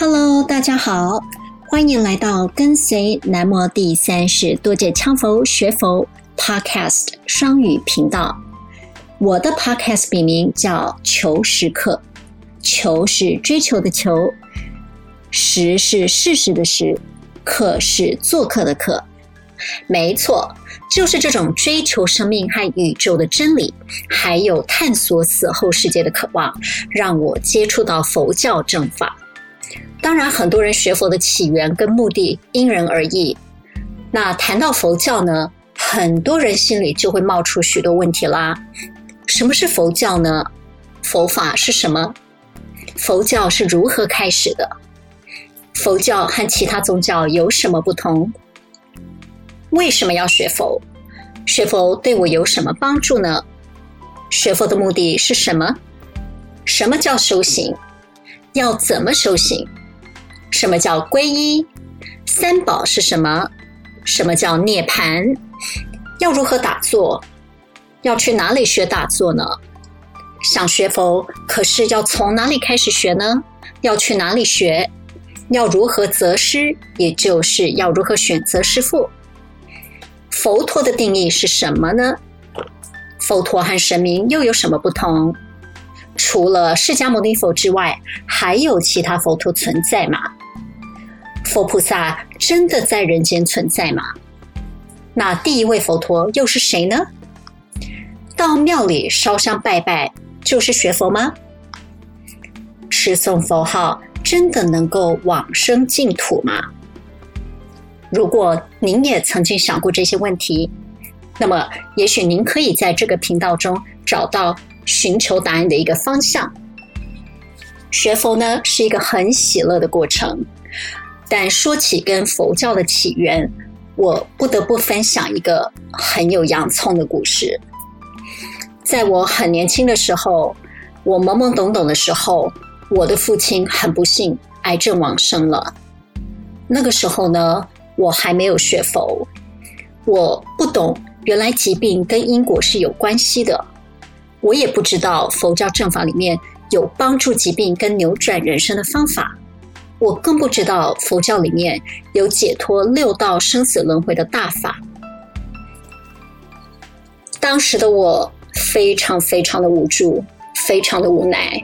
Hello，大家好，欢迎来到跟随南摩第三世多杰羌佛学佛 Podcast 双语频道。我的 Podcast 笔名叫求时刻，求是追求的求，实是事实的实，客是做客的客。没错，就是这种追求生命和宇宙的真理，还有探索死后世界的渴望，让我接触到佛教正法。当然，很多人学佛的起源跟目的因人而异。那谈到佛教呢，很多人心里就会冒出许多问题啦。什么是佛教呢？佛法是什么？佛教是如何开始的？佛教和其他宗教有什么不同？为什么要学佛？学佛对我有什么帮助呢？学佛的目的是什么？什么叫修行？要怎么修行？什么叫皈依？三宝是什么？什么叫涅槃？要如何打坐？要去哪里学打坐呢？想学佛，可是要从哪里开始学呢？要去哪里学？要如何择师？也就是要如何选择师父？佛陀的定义是什么呢？佛陀和神明又有什么不同？除了释迦牟尼佛之外，还有其他佛陀存在吗？佛菩萨真的在人间存在吗？那第一位佛陀又是谁呢？到庙里烧香拜拜就是学佛吗？持诵佛号真的能够往生净土吗？如果您也曾经想过这些问题，那么也许您可以在这个频道中找到寻求答案的一个方向。学佛呢，是一个很喜乐的过程。但说起跟佛教的起源，我不得不分享一个很有洋葱的故事。在我很年轻的时候，我懵懵懂懂的时候，我的父亲很不幸癌症往生了。那个时候呢，我还没有学佛，我不懂原来疾病跟因果是有关系的，我也不知道佛教正法里面有帮助疾病跟扭转人生的方法。我更不知道佛教里面有解脱六道生死轮回的大法。当时的我非常非常的无助，非常的无奈，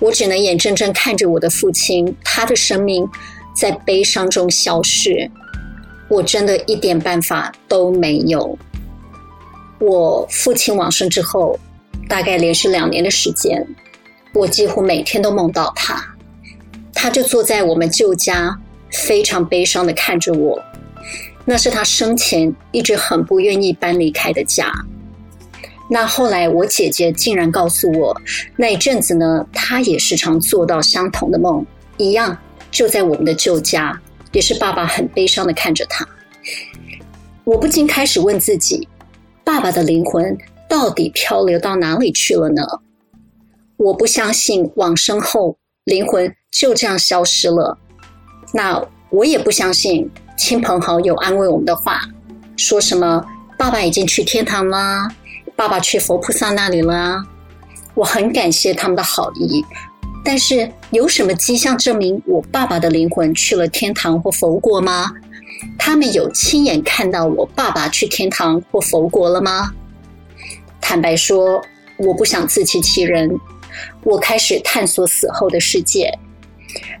我只能眼睁睁看着我的父亲，他的生命在悲伤中消逝。我真的一点办法都没有。我父亲往生之后，大概连续两年的时间，我几乎每天都梦到他。他就坐在我们旧家，非常悲伤的看着我。那是他生前一直很不愿意搬离开的家。那后来我姐姐竟然告诉我，那一阵子呢，她也时常做到相同的梦，一样就在我们的旧家，也是爸爸很悲伤的看着他。我不禁开始问自己，爸爸的灵魂到底漂流到哪里去了呢？我不相信往生后灵魂。就这样消失了。那我也不相信亲朋好友安慰我们的话，说什么爸爸已经去天堂啦，爸爸去佛菩萨那里了。我很感谢他们的好意，但是有什么迹象证明我爸爸的灵魂去了天堂或佛国吗？他们有亲眼看到我爸爸去天堂或佛国了吗？坦白说，我不想自欺欺人，我开始探索死后的世界。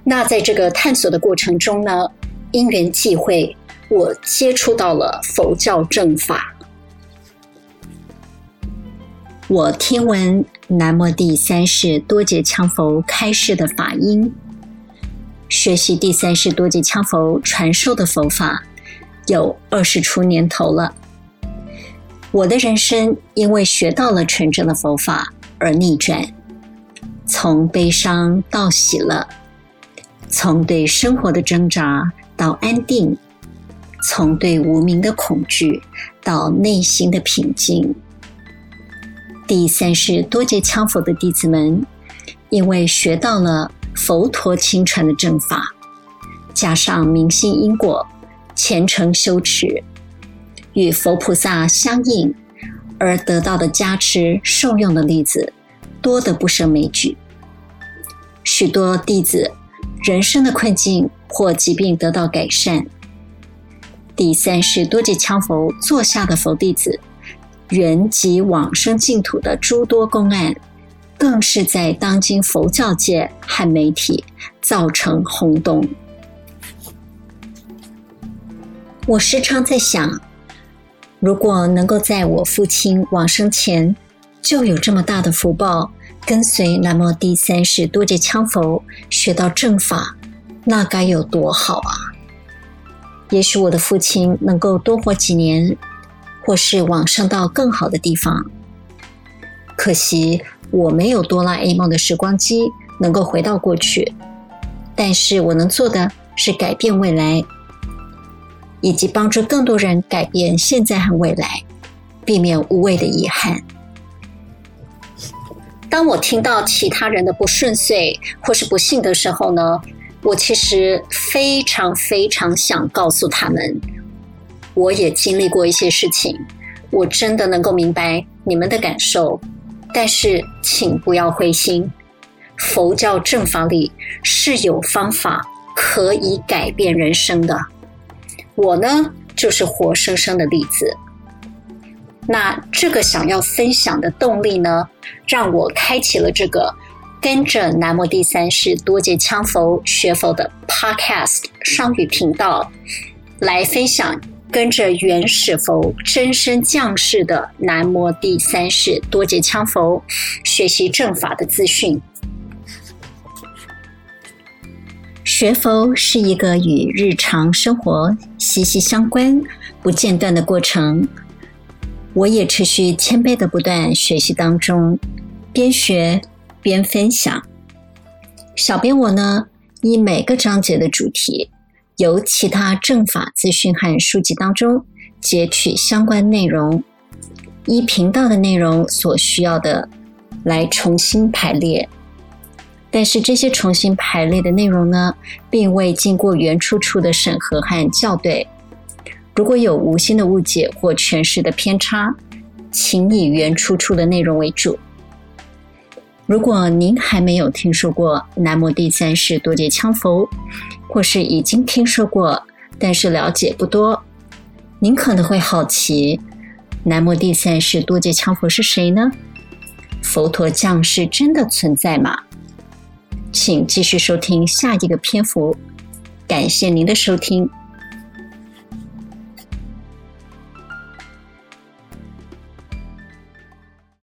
那在这个探索的过程中呢，因缘际会，我接触到了佛教正法。我听闻南无第三世多杰羌佛开示的法音，学习第三世多杰羌佛传授的佛法，有二十出年头了。我的人生因为学到了纯正的佛法而逆转，从悲伤到喜乐。从对生活的挣扎到安定，从对无明的恐惧到内心的平静。第三世多杰羌佛的弟子们，因为学到了佛陀亲传的正法，加上明信因果、虔诚修持，与佛菩萨相应，而得到的加持受用的例子多得不胜枚举。许多弟子。人生的困境或疾病得到改善。第三世多吉羌佛座下的佛弟子，原籍往生净土的诸多公案，更是在当今佛教界和媒体造成轰动。我时常在想，如果能够在我父亲往生前就有这么大的福报，跟随南无第三世多杰羌佛学到正法，那该有多好啊！也许我的父亲能够多活几年，或是往生到更好的地方。可惜我没有哆啦 A 梦的时光机，能够回到过去。但是我能做的是改变未来。以及帮助更多人改变现在和未来，避免无谓的遗憾。当我听到其他人的不顺遂或是不幸的时候呢，我其实非常非常想告诉他们，我也经历过一些事情，我真的能够明白你们的感受。但是请不要灰心，佛教正法里是有方法可以改变人生的。我呢，就是活生生的例子。那这个想要分享的动力呢，让我开启了这个跟着南摩第三世多杰羌佛学佛的 Podcast 双语频道，来分享跟着原始佛真身降世的南摩第三世多杰羌佛学习正法的资讯。学佛是一个与日常生活息息相关、不间断的过程。我也持续谦卑的不断学习当中，边学边分享。小编我呢，以每个章节的主题，由其他正法资讯和书籍当中截取相关内容，依频道的内容所需要的来重新排列。但是这些重新排列的内容呢，并未经过原出处的审核和校对。如果有无心的误解或诠释的偏差，请以原出处的内容为主。如果您还没有听说过南无第三世多杰羌佛，或是已经听说过，但是了解不多，您可能会好奇：南无第三世多杰羌佛是谁呢？佛陀降世真的存在吗？请继续收听下一个篇幅，感谢您的收听。